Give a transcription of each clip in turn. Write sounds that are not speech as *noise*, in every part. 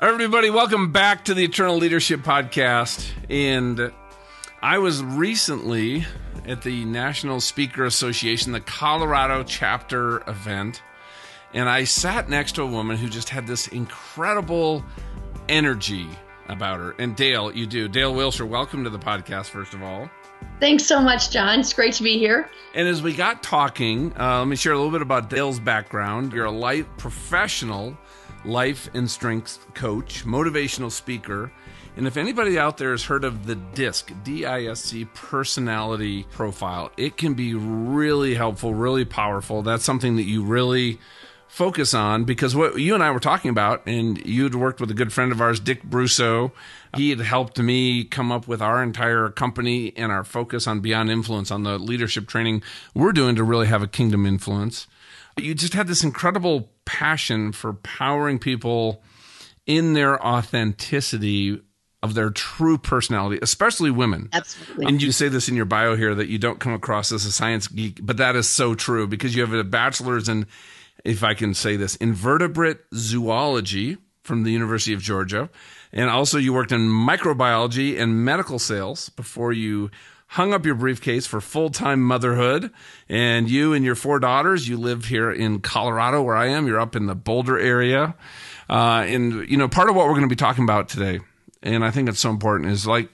Everybody, welcome back to the Eternal Leadership Podcast. And I was recently at the National Speaker Association, the Colorado chapter event, and I sat next to a woman who just had this incredible energy about her. And Dale, you do. Dale Wilshire, welcome to the podcast, first of all. Thanks so much, John. It's great to be here. And as we got talking, uh, let me share a little bit about Dale's background. You're a light professional life and strength coach, motivational speaker. And if anybody out there has heard of the DISC, D I S C personality profile, it can be really helpful, really powerful. That's something that you really focus on because what you and I were talking about, and you'd worked with a good friend of ours, Dick Brusso. He had helped me come up with our entire company and our focus on beyond influence on the leadership training we're doing to really have a kingdom influence. You just had this incredible passion for powering people in their authenticity of their true personality, especially women. Absolutely. And you say this in your bio here that you don't come across as a science geek, but that is so true because you have a bachelor's in, if I can say this, invertebrate zoology from the University of Georgia. And also you worked in microbiology and medical sales before you hung up your briefcase for full time motherhood. And you and your four daughters, you live here in Colorado, where I am. You're up in the Boulder area. Uh, and, you know, part of what we're going to be talking about today, and I think it's so important, is like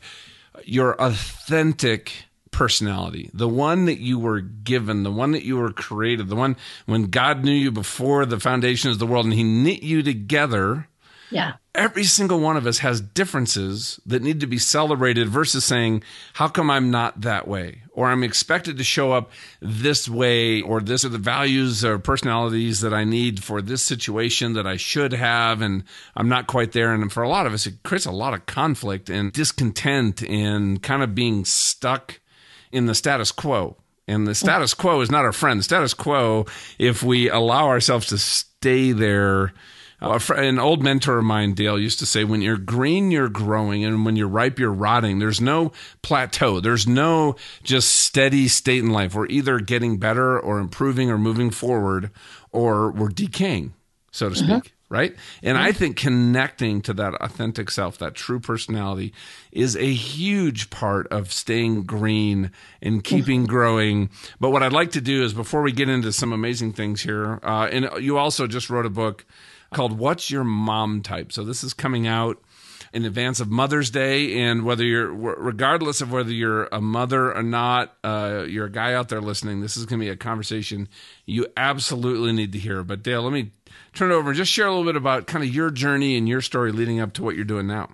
your authentic personality, the one that you were given, the one that you were created, the one when God knew you before the foundations of the world and He knit you together yeah. Every single one of us has differences that need to be celebrated versus saying, how come I'm not that way? Or I'm expected to show up this way, or this are the values or personalities that I need for this situation that I should have, and I'm not quite there. And for a lot of us, it creates a lot of conflict and discontent and kind of being stuck in the status quo. And the status quo is not our friend. The status quo, if we allow ourselves to stay there, an old mentor of mine, Dale, used to say, when you're green, you're growing, and when you're ripe, you're rotting. There's no plateau. There's no just steady state in life. We're either getting better or improving or moving forward, or we're decaying, so to speak. Mm-hmm right? And I think connecting to that authentic self, that true personality, is a huge part of staying green and keeping growing. But what I'd like to do is before we get into some amazing things here, uh, and you also just wrote a book called What's Your Mom Type? So this is coming out in advance of Mother's Day, and whether you're, regardless of whether you're a mother or not, uh, you're a guy out there listening. This is going to be a conversation you absolutely need to hear. But Dale, let me turn it over and just share a little bit about kind of your journey and your story leading up to what you're doing now.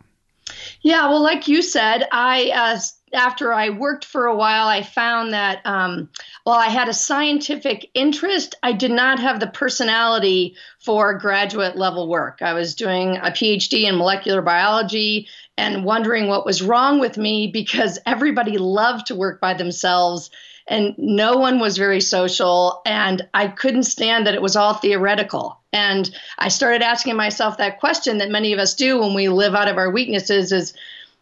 Yeah, well, like you said, I uh, after I worked for a while, I found that um, while I had a scientific interest, I did not have the personality for graduate level work. I was doing a PhD in molecular biology and wondering what was wrong with me because everybody loved to work by themselves and no one was very social and i couldn't stand that it was all theoretical and i started asking myself that question that many of us do when we live out of our weaknesses is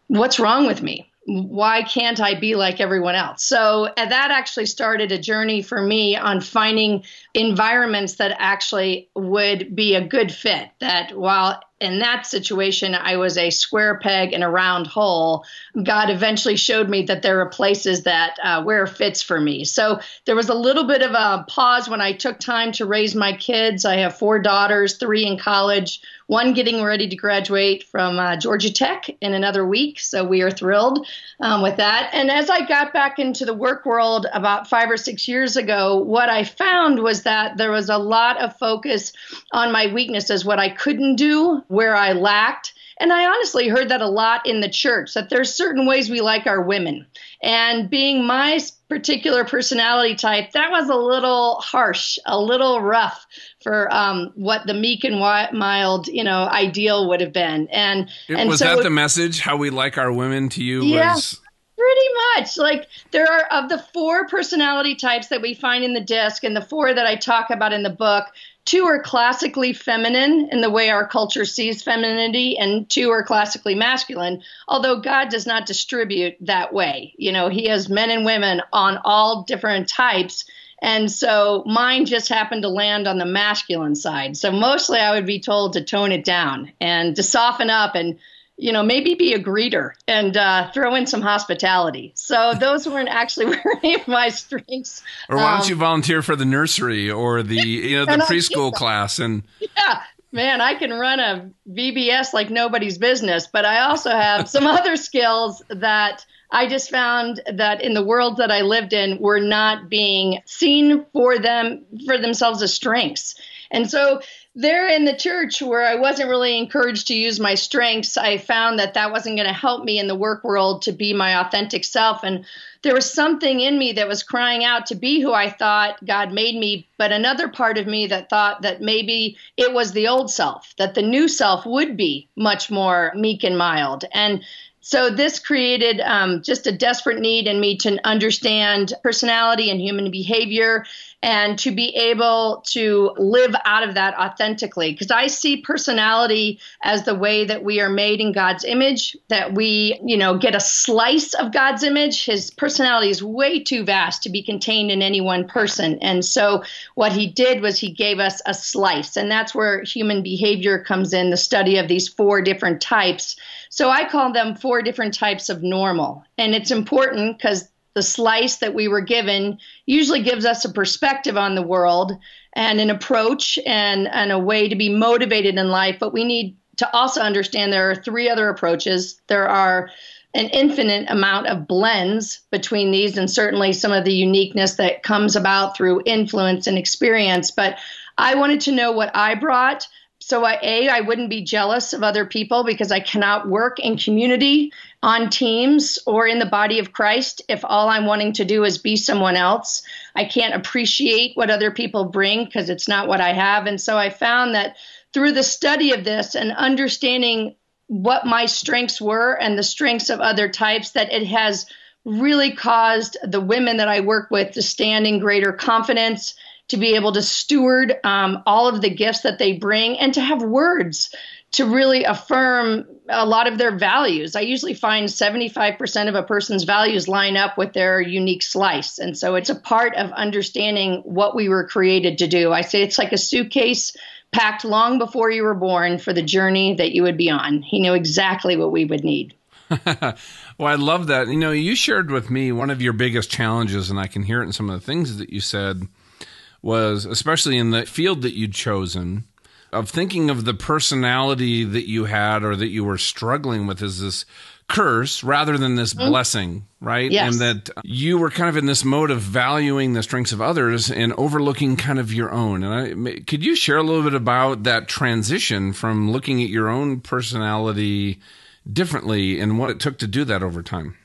what's wrong with me why can't I be like everyone else? So that actually started a journey for me on finding environments that actually would be a good fit. That while in that situation I was a square peg in a round hole, God eventually showed me that there are places that uh, where fits for me. So there was a little bit of a pause when I took time to raise my kids. I have four daughters, three in college one getting ready to graduate from uh, Georgia Tech in another week. So we are thrilled um, with that. And as I got back into the work world about five or six years ago, what I found was that there was a lot of focus on my weaknesses, what I couldn't do, where I lacked. And I honestly heard that a lot in the church that there's certain ways we like our women. And being my particular personality type, that was a little harsh, a little rough for um, what the meek and mild, you know, ideal would have been. And, and was so, that the message? How we like our women to you yeah, was pretty much like there are of the four personality types that we find in the disc and the four that I talk about in the book. Two are classically feminine in the way our culture sees femininity, and two are classically masculine, although God does not distribute that way. You know, He has men and women on all different types And so mine just happened to land on the masculine side. So mostly I would be told to tone it down and to soften up and you know, maybe be a greeter and uh, throw in some hospitality. So those weren't actually *laughs* any of my strengths. Or why don't um, you volunteer for the nursery or the you know the preschool class and yeah. Man, I can run a VBS like nobody's business, but I also have some *laughs* other skills that I just found that in the world that I lived in were not being seen for them for themselves as strengths. And so there in the church where I wasn't really encouraged to use my strengths, I found that that wasn't going to help me in the work world to be my authentic self. And there was something in me that was crying out to be who I thought God made me, but another part of me that thought that maybe it was the old self, that the new self would be much more meek and mild. And so this created um, just a desperate need in me to understand personality and human behavior and to be able to live out of that authentically. Because I see personality as the way that we are made in God's image, that we, you know, get a slice of God's image. His personality is way too vast to be contained in any one person. And so what he did was he gave us a slice. And that's where human behavior comes in the study of these four different types. So I call them four different types of normal. And it's important because the slice that we were given usually gives us a perspective on the world and an approach and, and a way to be motivated in life. But we need to also understand there are three other approaches. There are an infinite amount of blends between these, and certainly some of the uniqueness that comes about through influence and experience. But I wanted to know what I brought so I, a i wouldn't be jealous of other people because i cannot work in community on teams or in the body of christ if all i'm wanting to do is be someone else i can't appreciate what other people bring because it's not what i have. And so i found that through the study of this and understanding what my strengths were and the strengths of other types that it has really caused the women that i work with to stand in greater confidence to be able to steward um, all of the gifts that they bring and to have words to really affirm a lot of their values. I usually find 75% of a person's values line up with their unique slice. And so it's a part of understanding what we were created to do. I say it's like a suitcase packed long before you were born for the journey that you would be on. He knew exactly what we would need. *laughs* well, I love that. You know, you shared with me one of your biggest challenges, and I can hear it in some of the things that you said was, especially in the field that you'd chosen, of thinking of the personality that you had or that you were struggling with as this curse rather than this mm-hmm. blessing, right? Yes. And that you were kind of in this mode of valuing the strengths of others and overlooking kind of your own. And I, could you share a little bit about that transition from looking at your own personality differently and what it took to do that over time?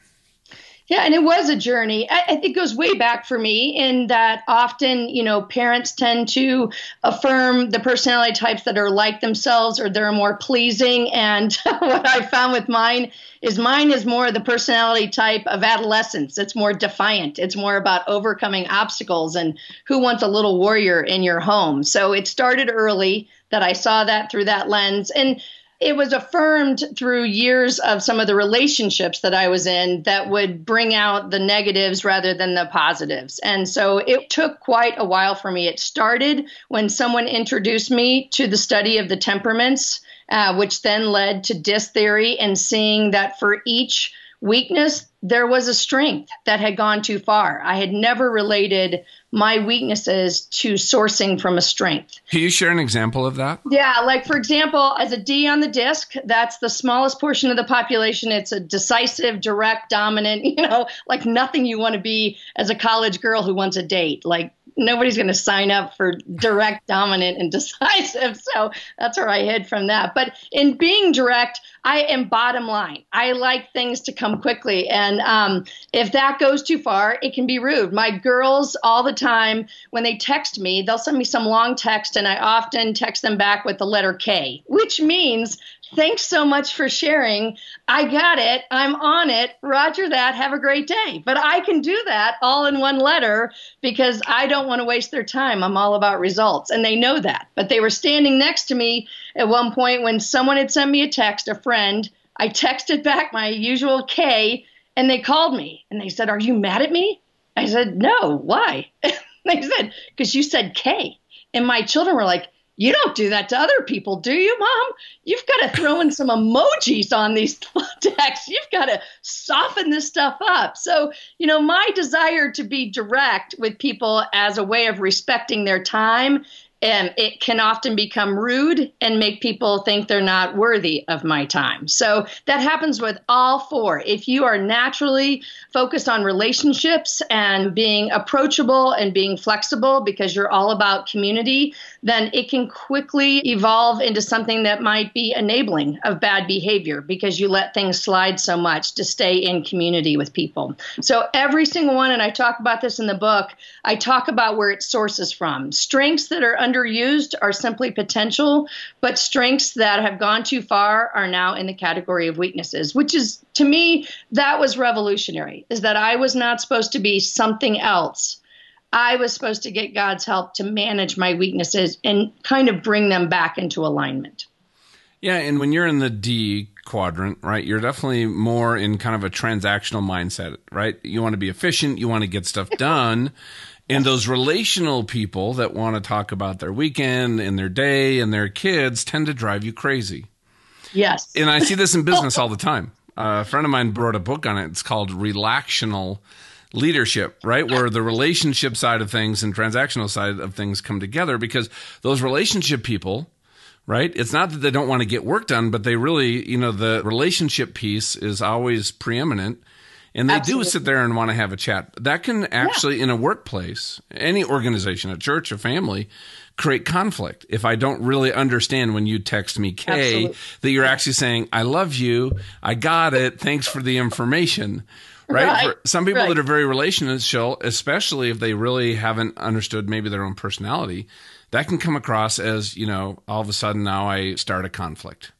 Yeah, and it was a journey. I, it goes way back for me in that often, you know, parents tend to affirm the personality types that are like themselves or they're more pleasing. And *laughs* what I found with mine is mine is more the personality type of adolescence. It's more defiant. It's more about overcoming obstacles and who wants a little warrior in your home. So it started early that I saw that through that lens. And it was affirmed through years of some of the relationships that I was in that would bring out the negatives rather than the positives. And so it took quite a while for me. It started when someone introduced me to the study of the temperaments, uh, which then led to DISC theory and seeing that for each weakness, there was a strength that had gone too far. I had never related my weaknesses to sourcing from a strength. Can you share an example of that? Yeah, like for example, as a D on the disc, that's the smallest portion of the population. It's a decisive, direct, dominant, *laughs* you know, like nothing you want to be as a college girl who wants a date. Like nobody's going to sign up for direct, dominant, and *laughs* decisive. So that's where I hid from that. But in being direct, I am bottom line. I like things to come quickly. And um, if that goes too far, it can be rude. My girls, all the time, when they text me, they'll send me some long text, and I often text them back with the letter K, which means Thanks so much for sharing. I got it. I'm on it. Roger that. Have a great day. But I can do that all in one letter because I don't want to waste their time. I'm all about results. And they know that. But they were standing next to me at one point when someone had sent me a text, a friend. I texted back my usual K and they called me and they said, Are you mad at me? I said, No, why? *laughs* they said, because you said K. And my children were like, you don't do that to other people, do you, mom? You've got to throw in some emojis on these *laughs* texts. You've got to soften this stuff up. So, you know, my desire to be direct with people as a way of respecting their time and it can often become rude and make people think they're not worthy of my time. So that happens with all four. If you are naturally focused on relationships and being approachable and being flexible because you're all about community, then it can quickly evolve into something that might be enabling of bad behavior because you let things slide so much to stay in community with people. So every single one, and I talk about this in the book, I talk about where it sources from. Strengths that are underused are simply potential, but strengths that have gone too far are now in the category of weaknesses, which is, to me, that was revolutionary, is that I was not supposed to be something else. I was supposed to get God's help to manage my weaknesses and kind of bring them back into alignment. Yeah, and when you're in the D quadrant, right, you're definitely more in kind of a transactional mindset, right? You want to be efficient, you want to get stuff done. And those relational people that want to talk about their weekend and their day and their kids tend to drive you crazy. Yes. And I see this in *laughs* business all the time. Uh, a friend of mine wrote a book on it. It's called Relational Leadership, right? Where the relationship side of things and transactional side of things come together because those relationship people, right? It's not that they don't want to get work done, but they really, you know, the relationship piece is always preeminent and they Absolutely. do sit there and want to have a chat. That can actually, yeah. in a workplace, any organization, a church, a family, create conflict. If I don't really understand when you text me, Kay, Absolutely. that you're actually saying, I love you, I got it, thanks for the information. *laughs* Right? right. For some people right. that are very relational, especially if they really haven't understood maybe their own personality, that can come across as, you know, all of a sudden now I start a conflict.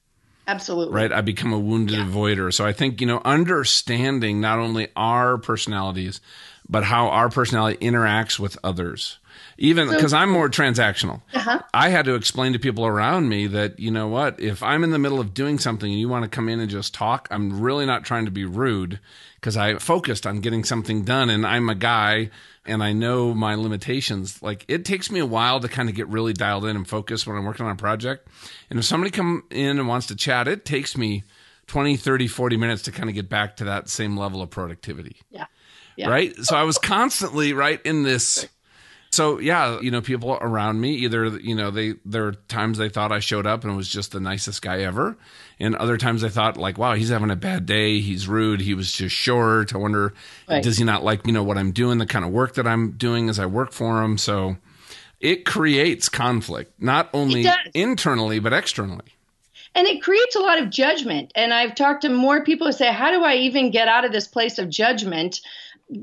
Absolutely. Right. I become a wounded yeah. avoider. So I think, you know, understanding not only our personalities, but how our personality interacts with others. Even because so, I'm more transactional. Uh-huh. I had to explain to people around me that, you know what, if I'm in the middle of doing something and you want to come in and just talk, I'm really not trying to be rude because I focused on getting something done and I'm a guy and I know my limitations. Like it takes me a while to kind of get really dialed in and focused when I'm working on a project. And if somebody come in and wants to chat, it takes me 20, 30, 40 minutes to kind of get back to that same level of productivity. Yeah. yeah. Right. So I was constantly right in this so yeah, you know, people around me either you know they there are times they thought I showed up and was just the nicest guy ever, and other times they thought like, wow, he's having a bad day, he's rude, he was just short. I wonder right. does he not like you know what I'm doing, the kind of work that I'm doing as I work for him. So it creates conflict not only internally but externally and it creates a lot of judgment and i've talked to more people who say how do i even get out of this place of judgment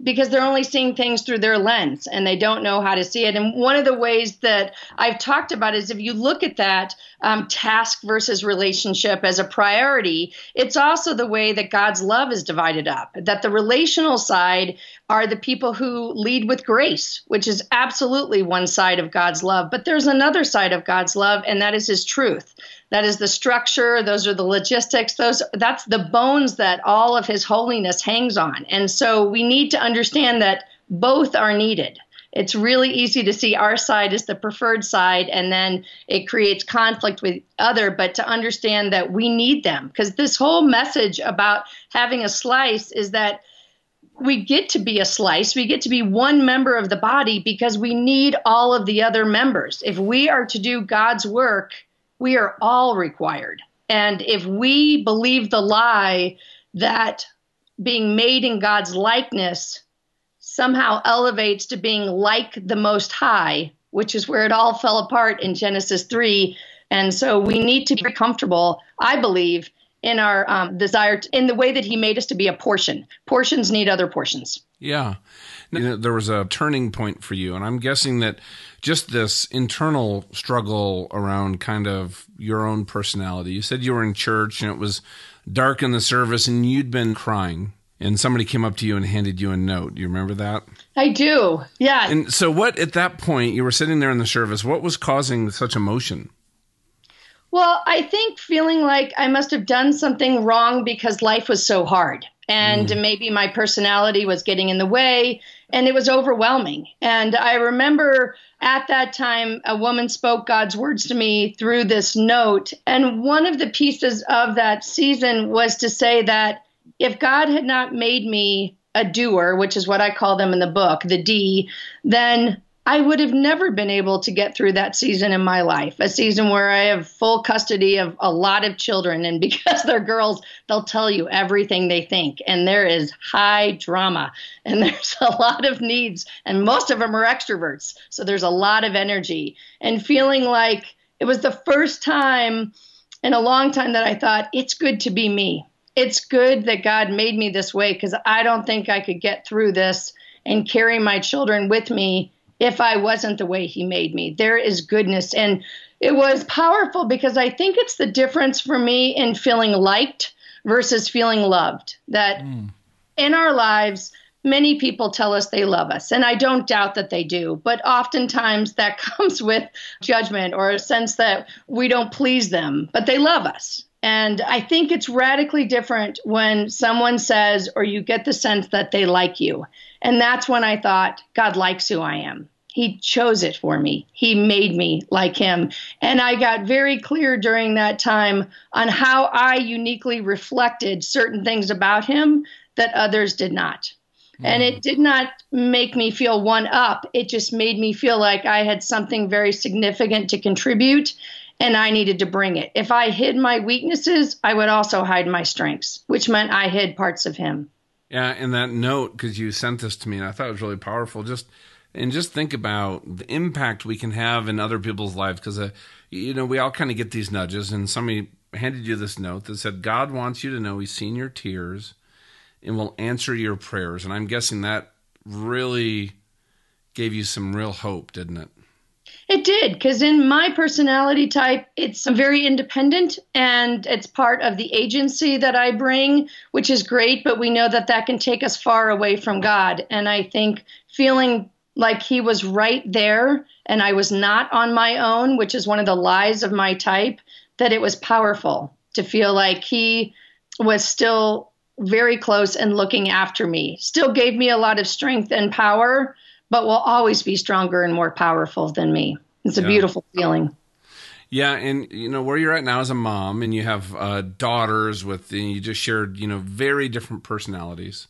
because they're only seeing things through their lens and they don't know how to see it. And one of the ways that I've talked about is if you look at that um, task versus relationship as a priority, it's also the way that God's love is divided up. That the relational side are the people who lead with grace, which is absolutely one side of God's love. But there's another side of God's love, and that is His truth that is the structure. Those are the logistics. Those that's the bones that all of his holiness hangs on. And so we need to understand that both are needed. It's really easy to see our side as the preferred side and then it creates conflict with other but to understand that we need them. Because this whole message about having a slice is that we get to be a slice. We get to be one member of the body because we need all of the other members. If we are to do God's work, we are all required. And if we believe the lie that being made in God's likeness somehow elevates to being like the Most High, which is where it all fell apart in Genesis 3. And so we need to be comfortable, I believe, in our um, desire, to, in the way that He made us to be a portion. Portions need other portions. Yeah. You know, there was a turning point for you. And I'm guessing that just this internal struggle around kind of your own personality. You said you were in church and it was dark in the service and you'd been crying and somebody came up to you and handed you a note. Do you remember that? I do. Yeah. And so what at that point you were sitting there in the service, what was causing such emotion? Well, I think feeling like I must have done something wrong because life was so hard and mm. maybe my personality was getting in the way and it was overwhelming. And I remember at that time, a woman spoke God's words to me through this note. And one of the pieces of that season was to say that if God had not made me a doer, which is what I call them in the book, the D, then I would have never been able to get through that season in my life, a season where I have full custody of a lot of children. And *laughs* because they're girls, they'll tell you everything they think. And there is high drama and *laughs* there's a lot of needs. And most of them are extroverts. So there's a lot of energy and feeling like it was the first time in a long time that I thought, it's good to be me. It's good that God made me this way because I don't think I could get through this and carry my children with me if I wasn't the way he made me. There is goodness. And it was powerful because I think it's the difference for me in feeling liked versus feeling loved. That mm. in our lives, many people tell us they love us, and I don't doubt that they do, but oftentimes that *laughs* comes with judgment or a sense that we don't please them, but they love us. And I think it's radically different when someone says, or you get the sense that they like you. And that's when I thought, God likes who I am. He chose it for me. He made me like him. And I got very clear during that time on how I uniquely reflected certain things about him that others did not. Mm. And it did not make me feel one up. It just made me feel like I had something very significant to contribute and I needed to bring it. If I hid my weaknesses, I would also hide my strengths, which meant I hid parts of him. Yeah, and that note because you sent this to me, and I thought it was really powerful. Just and just think about the impact we can have in other people's lives because uh, you know we all kind of get these nudges, and somebody handed you this note that said God wants you to know He's seen your tears and will answer your prayers, and I'm guessing that really gave you some real hope, didn't it? It did, because in my personality type, it's very independent and it's part of the agency that I bring, which is great, but we know that that can take us far away from God. And I think feeling like He was right there and I was not on my own, which is one of the lies of my type, that it was powerful to feel like He was still very close and looking after me, still gave me a lot of strength and power but will always be stronger and more powerful than me. It's a yeah. beautiful feeling. Yeah, and you know where you're at now as a mom, and you have uh, daughters with, and you just shared, you know, very different personalities,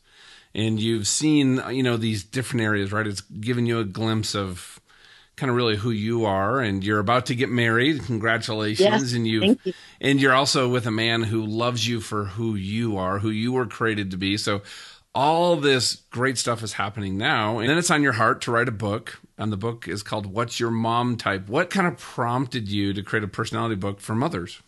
and you've seen, you know, these different areas, right? It's given you a glimpse of kind of really who you are and you're about to get married congratulations yes, and you and you're also with a man who loves you for who you are who you were created to be so all this great stuff is happening now. And then it's on your heart to write a book. And the book is called What's Your Mom Type? What kind of prompted you to create a personality book for mothers?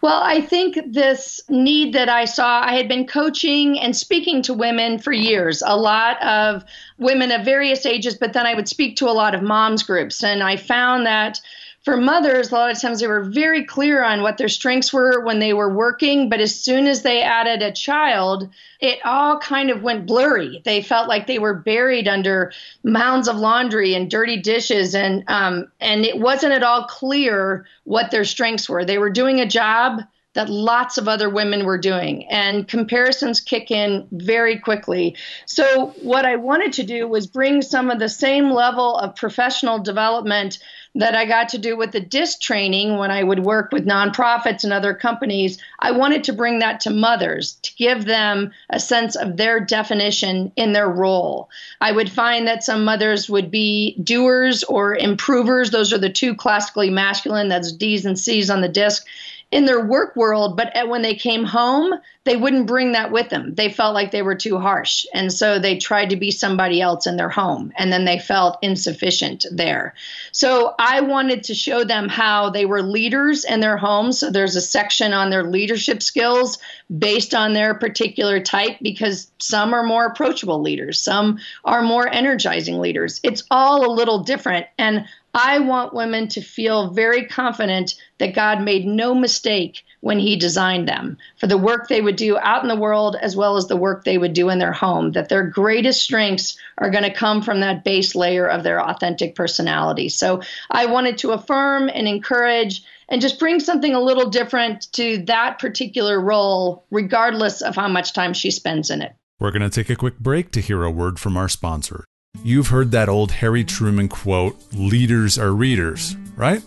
Well, I think this need that I saw, I had been coaching and speaking to women for years, a lot of women of various ages, but then I would speak to a lot of moms groups. And I found that for mothers, a lot of times they were very clear on what their strengths were when they were working, but as soon as they added a child, it all kind of went blurry. They felt like they were buried under mounds of laundry and dirty dishes, and um, and it wasn't at all clear what their strengths were. They were doing a job that lots of other women were doing. And comparisons kick in very quickly. So, what I wanted to do was bring some of the same level of professional development that I got to do with the DISC training when I would work with nonprofits and other companies. I wanted to bring that to mothers to give them a sense of their definition in their role. I would find that some mothers would be doers or improvers. Those are the two classically masculine, that's D's and C's on the DISC in their work world, but when they came home, they wouldn't bring that with them. They felt like they were too harsh. And so they tried to be somebody else in their home. And then they felt insufficient there. So I wanted to show them how they were leaders in their homes. So there's a section on their leadership skills based on their particular type because some are more approachable leaders, some are more energizing leaders. It's all a little different. And I want women to feel very confident that God made no mistake when He designed them for the work they would do out in the world as well as the work they would do in their home, that their greatest strengths are going to come from that base layer of their authentic personality. So I wanted to affirm and encourage and just bring something a little different to that particular role, regardless of how much time she spends in it. We're going to take a quick break to hear a word from our sponsor. You've heard that old Harry Truman quote, leaders are readers, right?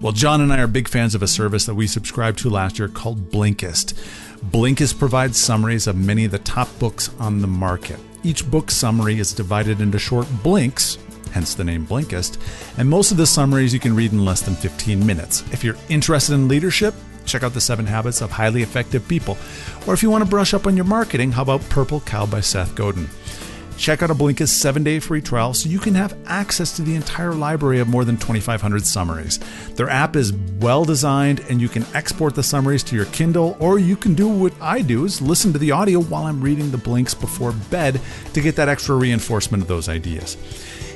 Well, John and I are big fans of a service that we subscribed to last year called Blinkist. Blinkist provides summaries of many of the top books on the market. Each book summary is divided into short blinks, hence the name Blinkist, and most of the summaries you can read in less than 15 minutes. If you're interested in leadership, check out The Seven Habits of Highly Effective People. Or if you want to brush up on your marketing, how about Purple Cow by Seth Godin? Check out a Blinkist seven day free trial so you can have access to the entire library of more than 2,500 summaries. Their app is well designed and you can export the summaries to your Kindle, or you can do what I do is listen to the audio while I'm reading the blinks before bed to get that extra reinforcement of those ideas.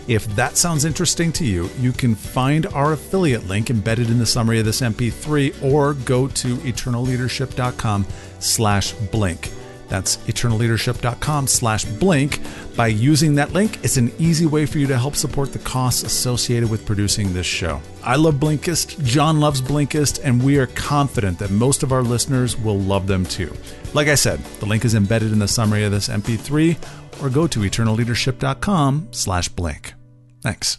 If that sounds interesting to you, you can find our affiliate link embedded in the summary of this MP3 or go to eternalleadership.com slash blink. That's eternalleadership.com slash blink. By using that link, it's an easy way for you to help support the costs associated with producing this show. I love Blinkist, John loves Blinkist, and we are confident that most of our listeners will love them too. Like I said, the link is embedded in the summary of this MP3 or go to eternalleadership.com slash blink. Thanks.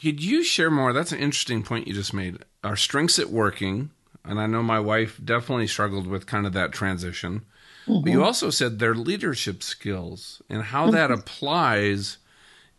Could you share more? That's an interesting point you just made. Our strengths at working, and I know my wife definitely struggled with kind of that transition. Mm-hmm. But you also said their leadership skills and how mm-hmm. that applies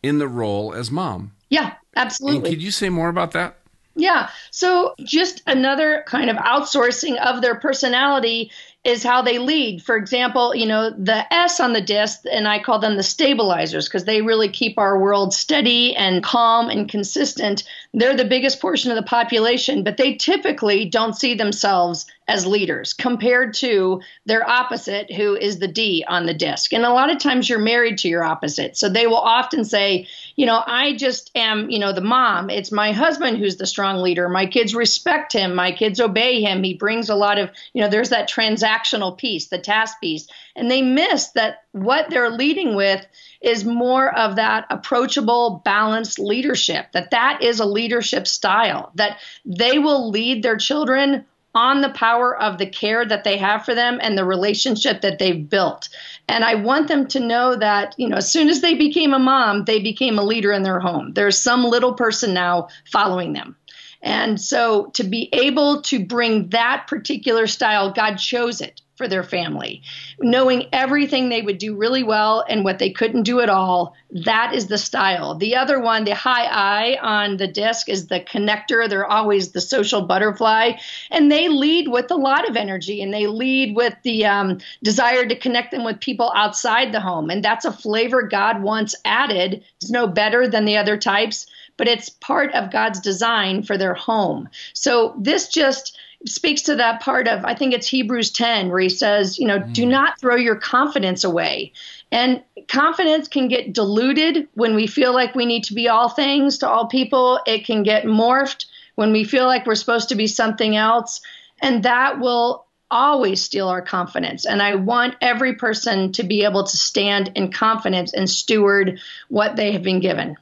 in the role as mom. Yeah, absolutely. And could you say more about that? Yeah. So, just another kind of outsourcing of their personality is how they lead. For example, you know, the S on the disc, and I call them the stabilizers because they really keep our world steady and calm and consistent. They're the biggest portion of the population, but they typically don't see themselves as leaders compared to their opposite, who is the D on the disc. And a lot of times you're married to your opposite. So they will often say, you know, I just am, you know, the mom. It's my husband who's the strong leader. My kids respect him. My kids obey him. He brings a lot of, you know, there's that transactional piece, the task piece. And they miss that what they're leading with is more of that approachable balanced leadership that that is a leadership style that they will lead their children on the power of the care that they have for them and the relationship that they've built. And I want them to know that, you know, as soon as they became a mom, they became a leader in their home. There's some little person now following them. And so to be able to bring that particular style, God chose it for their family. Knowing everything they would do really well and what they couldn't do at all, that is the style. The other one, the high I on the disc, is the connector. They're always the social butterfly. And they lead with a lot of energy and they lead with the um, desire to connect them with people outside the home. And that's a flavor God wants added. It's no better than the other types, but it's part of God's design for their home. So this just speaks to that part of I think it's Hebrews 10 where he says, you know, mm. do not throw your confidence away. And confidence can get diluted when we feel like we need to be all things to all people. It can get morphed when we feel like we're supposed to be something else, and that will always steal our confidence. And I want every person to be able to stand in confidence and steward what they have been given.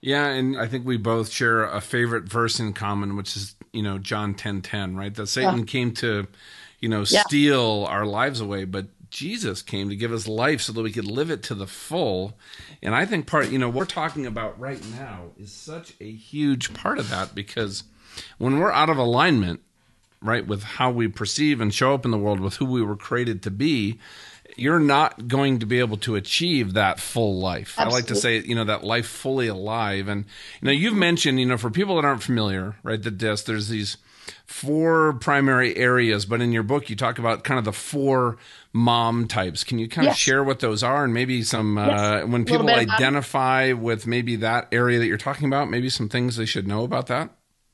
Yeah, and I think we both share a favorite verse in common, which is you know John ten ten, right? That Satan yeah. came to, you know, yeah. steal our lives away, but Jesus came to give us life so that we could live it to the full. And I think part, you know, what we're talking about right now is such a huge part of that because when we're out of alignment, right, with how we perceive and show up in the world with who we were created to be, you're not going to be able to achieve that full life. Absolutely. I like to say, you know, that life fully alive. And, you know, you've mentioned, you know, for people that aren't familiar, right, the disc, there's these four primary areas, but in your book, you talk about kind of the four mom types. Can you kind yes. of share what those are and maybe some, yes. uh, when people identify with maybe that area that you're talking about, maybe some things they should know about that?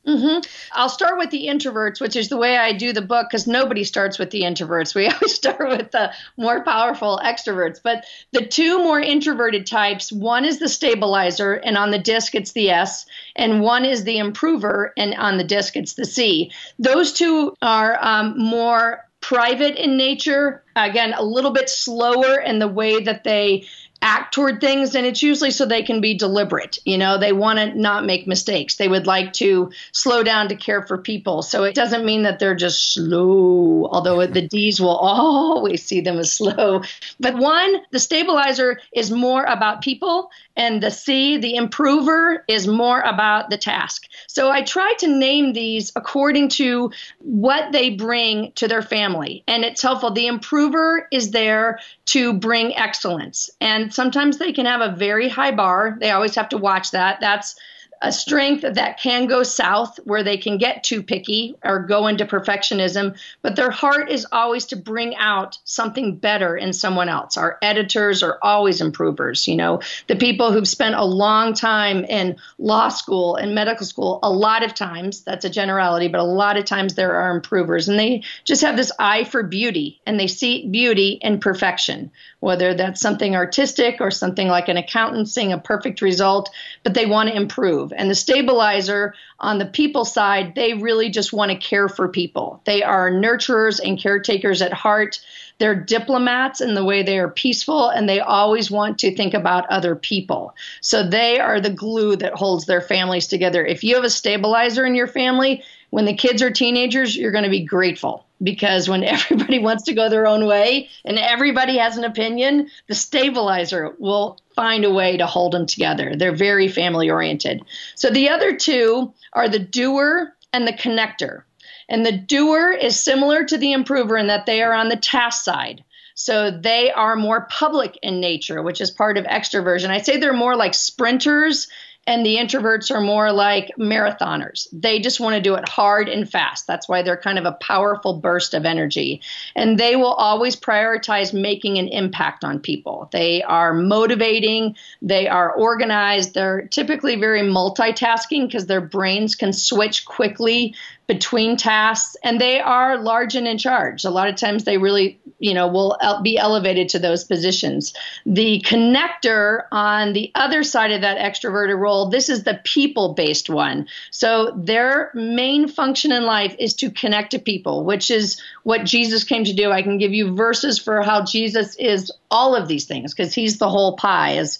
Mm-hmm. I'll start with the introverts, which is the way I do the book because nobody starts with the introverts. We *laughs* always start with the more powerful extroverts. But the two more introverted types one is the stabilizer, and on the disc it's the S, and one is the improver, and on the disc it's the C. Those two are um, more private in nature. Again, a little bit slower in the way that they act toward things and it's usually so they can be deliberate you know? They want to not make mistakes. They would like to slow down to care for people. So it doesn't mean that they're just slow although the *laughs* d's will always see them as slow. But one the stabilizer is more about people and the c the improver is more about the task. So i try to name these according to what they bring to their family. And it's helpful. The improver is there to bring excellence. And sometimes they can have a very high bar. They always have to watch that. That's a strength that can go south where they can get too picky or go into perfectionism, but their heart is always to bring out something better in someone else. Our editors are always improvers. You know, the people who've spent a long time in law school and medical school, a lot of times, that's a generality, but a lot of times there are improvers and they just have this eye for beauty and they see beauty in perfection, whether that's something artistic or something like an accountant seeing a perfect result, but they want to improve. And the stabilizer on the people side, they really just want to care for people. They are nurturers and caretakers at heart. They're diplomats in the way they are peaceful and they always want to think about other people. So they are the glue that holds their families together. If you have a stabilizer in your family, when the kids are teenagers, you're going to be grateful because when *laughs* everybody wants to go their own way and everybody has an opinion, the stabilizer will find a way to hold them together. They're very family oriented. So the other two are the doer and the connector. And the doer is similar to the improver in that they are on the task side. So they are more public in nature, which is part of extroversion. I'd say they're more like sprinters and the introverts are more like marathoners. They just want to do it hard and fast. That's why they're kind of a powerful burst of energy. And they will always prioritize making an impact on people. They are motivating, they are organized, they're typically very multitasking because their brains can switch quickly between tasks and they are large and in charge. A lot of times they really you know will be elevated to those positions. The connector on the other side of that extroverted role this is the people based one. So their main function in life is to connect to people which is what jesus came to do. I can give you verses for how jesus is all of these things because he's the whole pie as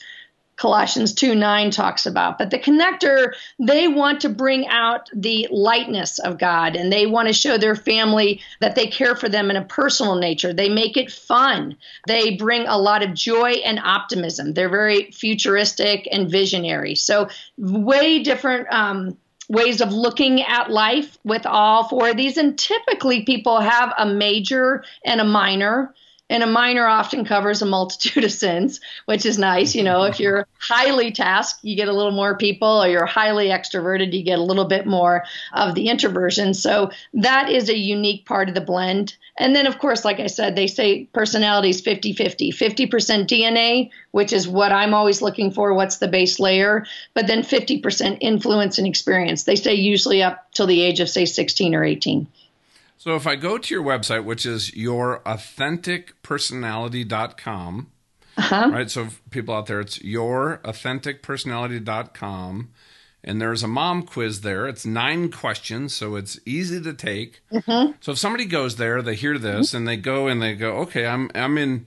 Colossians 2 9 talks about. But the connector, they want to bring out the lightness of God and they want to show their family that they care for them in a personal nature. They make it fun. They bring a lot of joy and optimism. They're very futuristic and visionary. So, way different. Um, ways of looking at life with all four of these. And typically, people have a major and a minor and a minor often covers a multitude of sins, which is nice. You know, if you're highly tasked, you get a little more people, or you're highly extroverted, you get a little bit more of the introversion. So that is a unique part of the blend. And then, of course, like I said, they say personality is 50 50, 50% DNA, which is what I'm always looking for. What's the base layer? But then 50% influence and experience. They say usually up till the age of, say, 16 or 18. So if I go to your website, which is yourauthenticpersonality.com, uh-huh. right? So people out there, it's yourauthenticpersonality.com. And there's a mom quiz there. It's nine questions, so it's easy to take. Mm-hmm. So if somebody goes there, they hear this mm-hmm. and they go and they go, okay, I'm I'm in,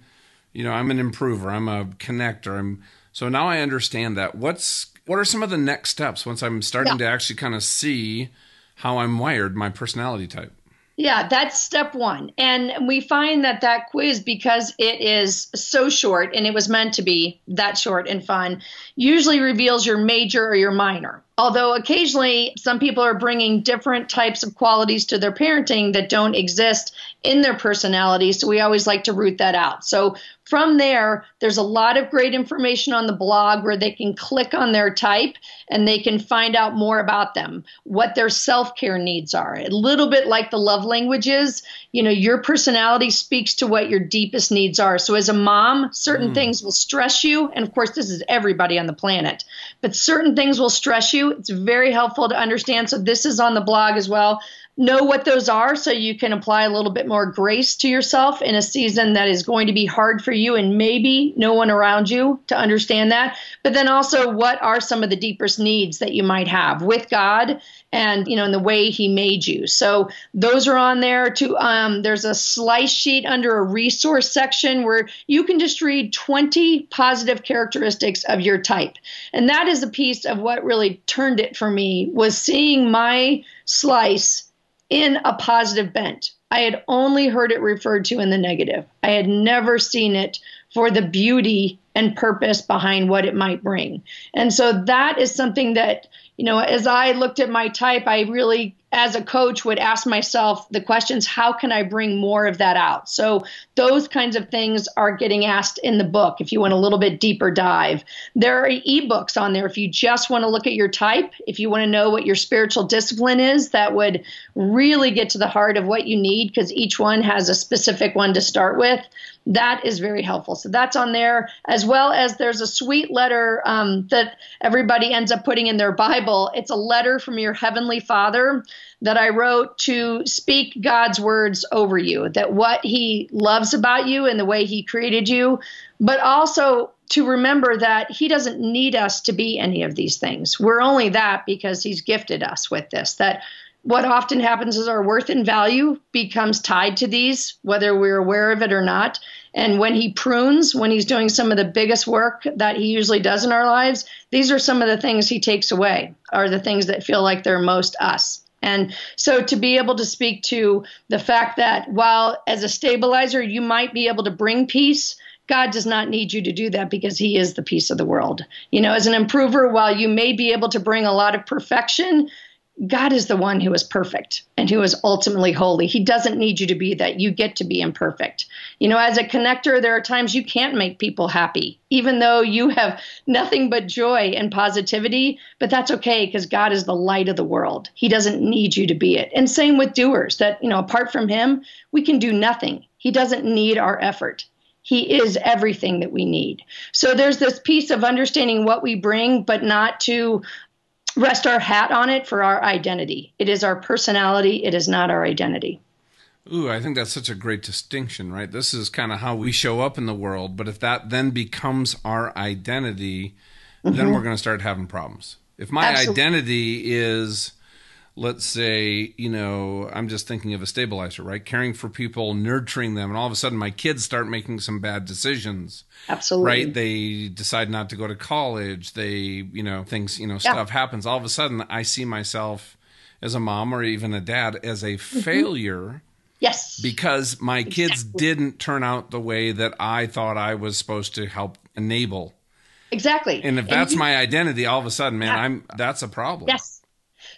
you know, I'm an improver, I'm a connector. I'm so now I understand that. What's what are some of the next steps once I'm starting yeah. to actually kind of see how I'm wired, my personality type? Yeah, that's step one. And we find that that quiz, because it is so short and it was meant to be that short and fun, usually reveals your major or your minor. Although occasionally some people are bringing different types of qualities to their parenting that don't exist in their personality. So we always like to root that out. So from there, there's a lot of great information on the blog where they can click on their type and they can find out more about them, what their self care needs are. A little bit like the love languages, you know, your personality speaks to what your deepest needs are. So as a mom, certain mm. things will stress you. And of course, this is everybody on the planet, but certain things will stress you. It's very helpful to understand. So this is on the blog as well know what those are so you can apply a little bit more grace to yourself in a season that is going to be hard for you and maybe no one around you to understand that. But then also what are some of the deepest needs that you might have with god and you know in the way he made you? So those are on there too um, there's a slice sheet under a resource section where you can just read 20 positive characteristics of your type. And that is a piece of what really turned it for me was seeing my slice in a positive bent. I had only heard it referred to in the negative. I had never seen it for the beauty and purpose behind what it might bring. And so that is something that, you know, as I looked at my type, I really as a coach would ask myself the questions how can i bring more of that out? So those kinds of things are getting asked in the book. If you want a little bit deeper dive there are ebooks on there. If you just want to look at your type if you want to know what your spiritual discipline is that would really get to the heart of what you need because each one has a specific one to start with that is very helpful. So that's on there, as well as there's a sweet letter um, that everybody ends up putting in their Bible. It's a letter from your Heavenly Father that I wrote to speak God's words over you, that what He loves about you and the way He created you, but also to remember that He doesn't need us to be any of these things. We're only that because He's gifted us with this, that what often happens is our worth and value becomes tied to these, whether we're aware of it or not. And when he prunes, when he's doing some of the biggest work that he usually does in our lives, these are some of the things he takes away, are the things that feel like they're most us. And so to be able to speak to the fact that while as a stabilizer, you might be able to bring peace, God does not need you to do that because He is the peace of the world. You know, as an improver, while you may be able to bring a lot of perfection, God is the one who is perfect and who is ultimately holy. He doesn't need you to be that. You get to be imperfect. You know, as a connector, there are times you can't make people happy, even though you have nothing but joy and positivity. But that's okay because God is the light of the world. He doesn't need you to be it. And same with doers, that, you know, apart from Him, we can do nothing. He doesn't need our effort. He is everything that we need. So there's this piece of understanding what we bring, but not to rest our hat on it for our identity. It is our personality, it is not our identity. Ooh, I think that's such a great distinction, right? This is kind of how we show up in the world, but if that then becomes our identity, mm-hmm. then we're going to start having problems. If my Absolutely. identity is let's say, you know, I'm just thinking of a stabilizer, right? Caring for people, nurturing them, and all of a sudden my kids start making some bad decisions. Absolutely. Right? They decide not to go to college. They, you know, things, you know, yeah. stuff happens. All of a sudden I see myself as a mom or even a dad as a mm-hmm. failure. Yes. Because my exactly. kids didn't turn out the way that I thought I was supposed to help enable. Exactly. And if that's and you, my identity, all of a sudden, man, yeah. I'm that's a problem. Yes.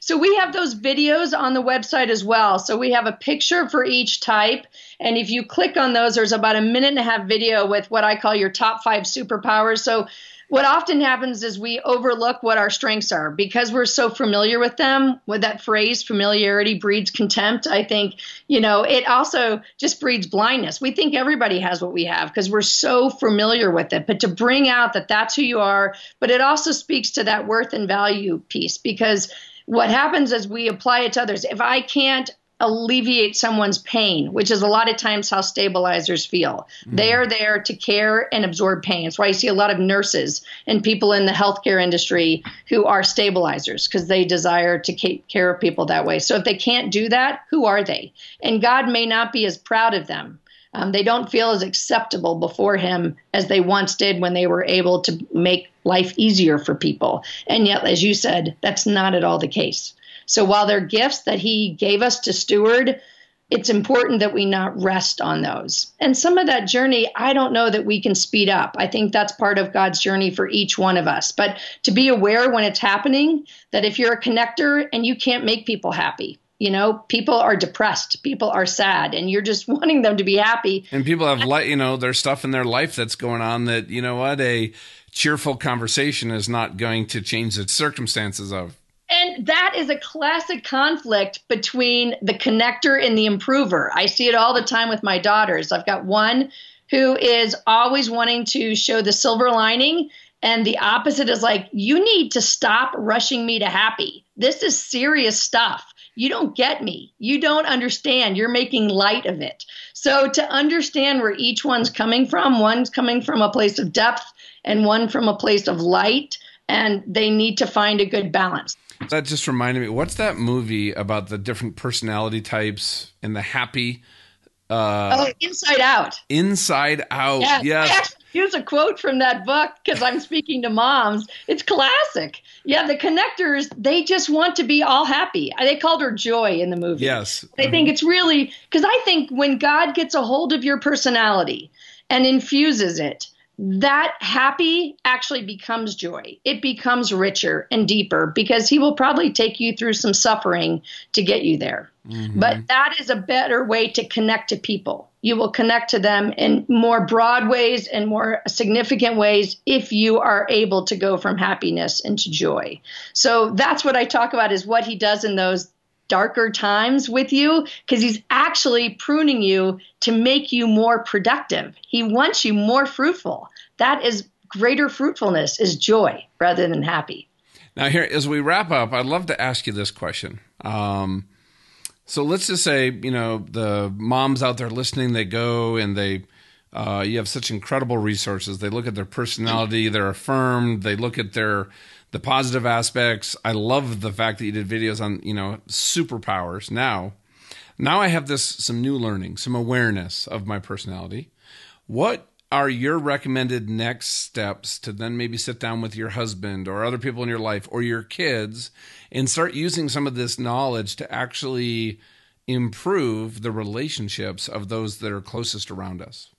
So we have those videos on the website as well. So we have a picture for each type. And if you click on those, there's about a minute and a half video with what I call your top five superpowers. So what often happens is we overlook what our strengths are because we're so familiar with them with that phrase familiarity breeds contempt i think you know it also just breeds blindness we think everybody has what we have because we're so familiar with it but to bring out that that's who you are but it also speaks to that worth and value piece because what happens is we apply it to others. If I can't alleviate someone's pain, which is a lot of times how stabilizers feel. Mm. They are there to care and absorb pain. That's why you see a lot of nurses and people in the healthcare industry who are stabilizers because they desire to take care of people that way. So if they can't do that, who are they? And God may not be as proud of them um, they don't feel as acceptable before him as they once did when they were able to make life easier for people. And yet, as you said, that's not at all the case. So while they're gifts that he gave us to steward, it's important that we not rest on those. And some of that journey, I don't know that we can speed up. I think that's part of God's journey for each one of us. But to be aware when it's happening that if you're a connector and you can't make people happy, you know people are depressed people are sad and you're just *laughs* wanting them to be happy and people have you know there's stuff in their life that's going on that you know what a cheerful conversation is not going to change the circumstances of. And that is a classic conflict between the connector and the improver. I see it all the time with my daughters. I've got one who is always wanting to show the silver lining and the opposite is like you need to stop rushing me to happy. This is serious stuff You don't get me. You don't understand. You're making light of it. So, to understand where each one's coming from, one's coming from a place of depth and one from a place of light, and they need to find a good balance. That just reminded me what's that movie about the different personality types and the happy? Uh, oh, Inside Out. Inside Out. Yes. yes use a quote from that book because I'm speaking to moms. It's classic. Yeah, the connectors, they just want to be all happy. They called her Joy in the movie. Yes. I mm-hmm. think it's really because I think when God gets a hold of your personality and infuses it, that happy actually becomes joy. It becomes richer and deeper because he will probably take you through some suffering to get you there. Mm-hmm. But that is a better way to connect to people. You will connect to them in more broad ways and more significant ways if you are able to go from happiness into joy. So that's what I talk about is what he does in those darker times with you because he's actually pruning you to make you more productive. He wants you more fruitful. That is greater fruitfulness is joy rather than happy. Now, here, as we wrap up, I'd love to ask you this question. Um, so let's just say, you know, the moms out there listening, they go and they, uh, you have such incredible resources. They look at their personality, they're affirmed, they look at their, the positive aspects. I love the fact that you did videos on, you know, superpowers. Now, now I have this some new learning, some awareness of my personality. What are your recommended next steps to then maybe sit down with your husband or other people in your life or your kids and start using some of this knowledge to actually improve the relationships of those that are closest around us?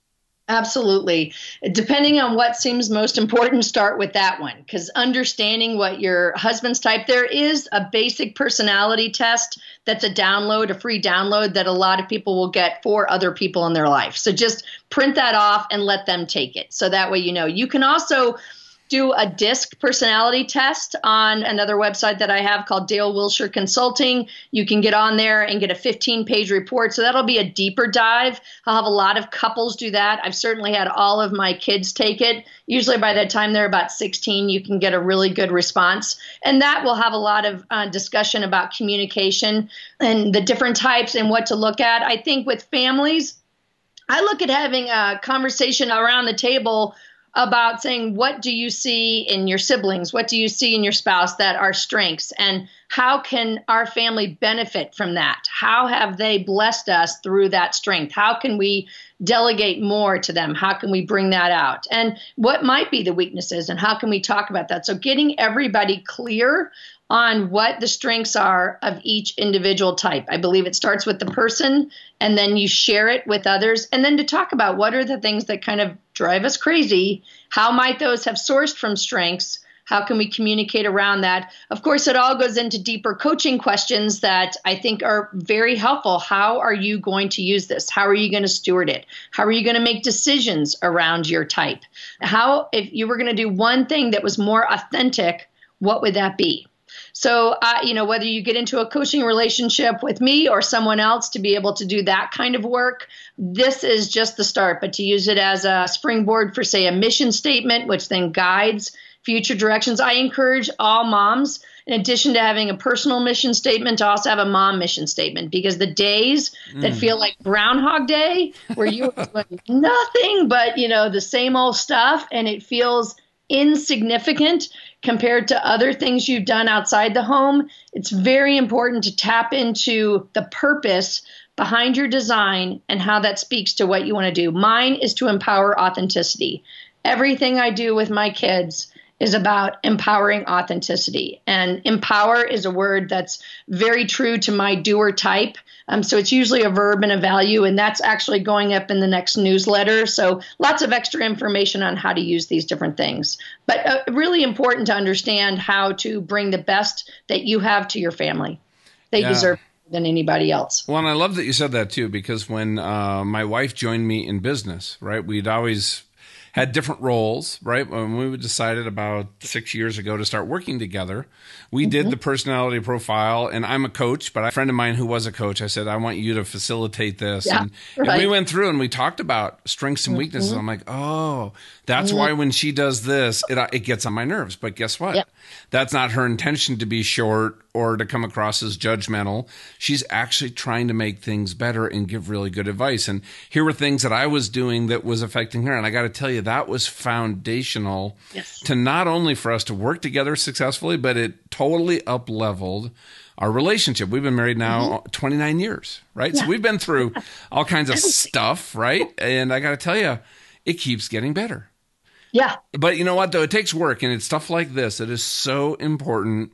Absolutely. Depending on what seems most important, start with that one because understanding what your husband's type, there is a basic personality test that's a download, a free download that a lot of people will get for other people in their life. So just print that off and let them take it. So that way you know. You can also do a disc personality test on another website that I have called Dale Wilshire Consulting. You can get on there and get a 15 page report. So that'll be a deeper dive. I'll have a lot of couples do that. I've certainly had all of my kids take it. Usually by the time they're about 16, you can get a really good response. And that will have a lot of uh, discussion about communication and the different types and what to look at. I think with families, I look at having a conversation around the table about saying what do you see in your siblings? What do you see in your spouse that are strengths? And how can our family benefit from that? How have they blessed us through that strength? How can we delegate more to them? How can we bring that out? And what might be the weaknesses and how can we talk about that? So getting everybody clear on what the strengths are of each individual type. I believe it starts with the person and then you share it with others. And then to talk about what are the things that kind of drive us crazy, how might those have sourced from strengths? How can we communicate around that? Of course, it all goes into deeper coaching questions that I think are very helpful. How are you going to use this? How are you going to steward it? How are you going to make decisions around your type? How, if you were going to do one thing that was more authentic, what would that be? So, uh, you know, whether you get into a coaching relationship with me or someone else to be able to do that kind of work, this is just the start. But to use it as a springboard for, say, a mission statement, which then guides future directions, I encourage all moms, in addition to having a personal mission statement, to also have a mom mission statement because the days mm. that feel like Groundhog Day, where you're *laughs* doing nothing but, you know, the same old stuff and it feels insignificant compared to other things you've done outside the home, it's very important to tap into the purpose behind your design and how that speaks to what you want to do. Mine is to empower authenticity. Everything I do with my kids is about empowering authenticity. And empower is a word that's very true to my doer type. Um, so it's usually a verb and a value, and that's actually going up in the next newsletter. So lots of extra information on how to use these different things. But uh, really important to understand how to bring the best that you have to your family. They yeah. deserve than anybody else. Well, and I love that you said that too, because when uh, my wife joined me in business, right, we'd always had different roles, right? When we decided about six years ago to start working together, we mm-hmm. did the personality profile, and I'm a coach, but a friend of mine who was a coach, I said, I want you to facilitate this. Yeah, and, right. and, we went through and we talked about strengths and weaknesses. Mm-hmm. I'm like, oh, that's why when she does this, it, it gets on my nerves. But guess what? Yep. That's not her intention to be short or to come across as judgmental. She's actually trying to make things better and give really good advice. And here were things that I was doing that was affecting her. And I got to tell you, that was foundational yes. to not only for us to work together successfully, but it totally up leveled our relationship. We've been married now mm-hmm. 29 years, right? Yeah. So we've been through all kinds of *laughs* stuff, right? And I got to tell you, it keeps getting better. Yeah. But you know what, though? It takes work, and it's stuff like this that is so important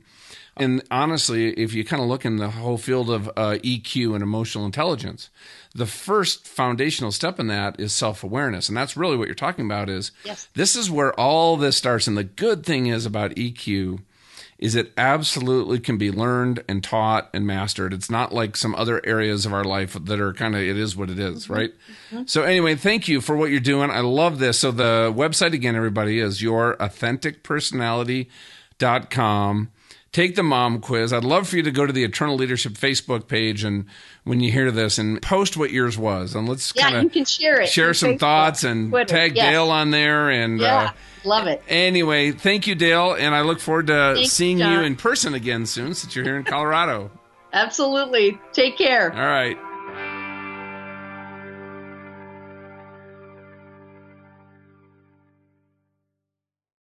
and honestly, if you kind of look in the whole field of uh, EQ and emotional intelligence, the first foundational step in that is self awareness. And that's really what you're talking about is yes. this is where all this starts. And the good thing is about EQ is it absolutely can be learned and taught and mastered. It's not like some other areas of our life that are kind of it is what it is, mm-hmm. right? Mm-hmm. So anyway, thank you for what you're doing. I love this. So the website again, everybody, is your authentic personality.com take the mom quiz. I'd love for you to go to the Eternal Leadership Facebook page and when you hear this and post what yours was and let's yeah, kind of you can share it. Share some Facebook, thoughts and Twitter, tag yes. Dale on there and yeah, uh, love it. Anyway, thank you, Dale, and I look forward to Thanks, seeing John. you in person again soon since you're here in Colorado. *laughs* Absolutely. Take care. All right.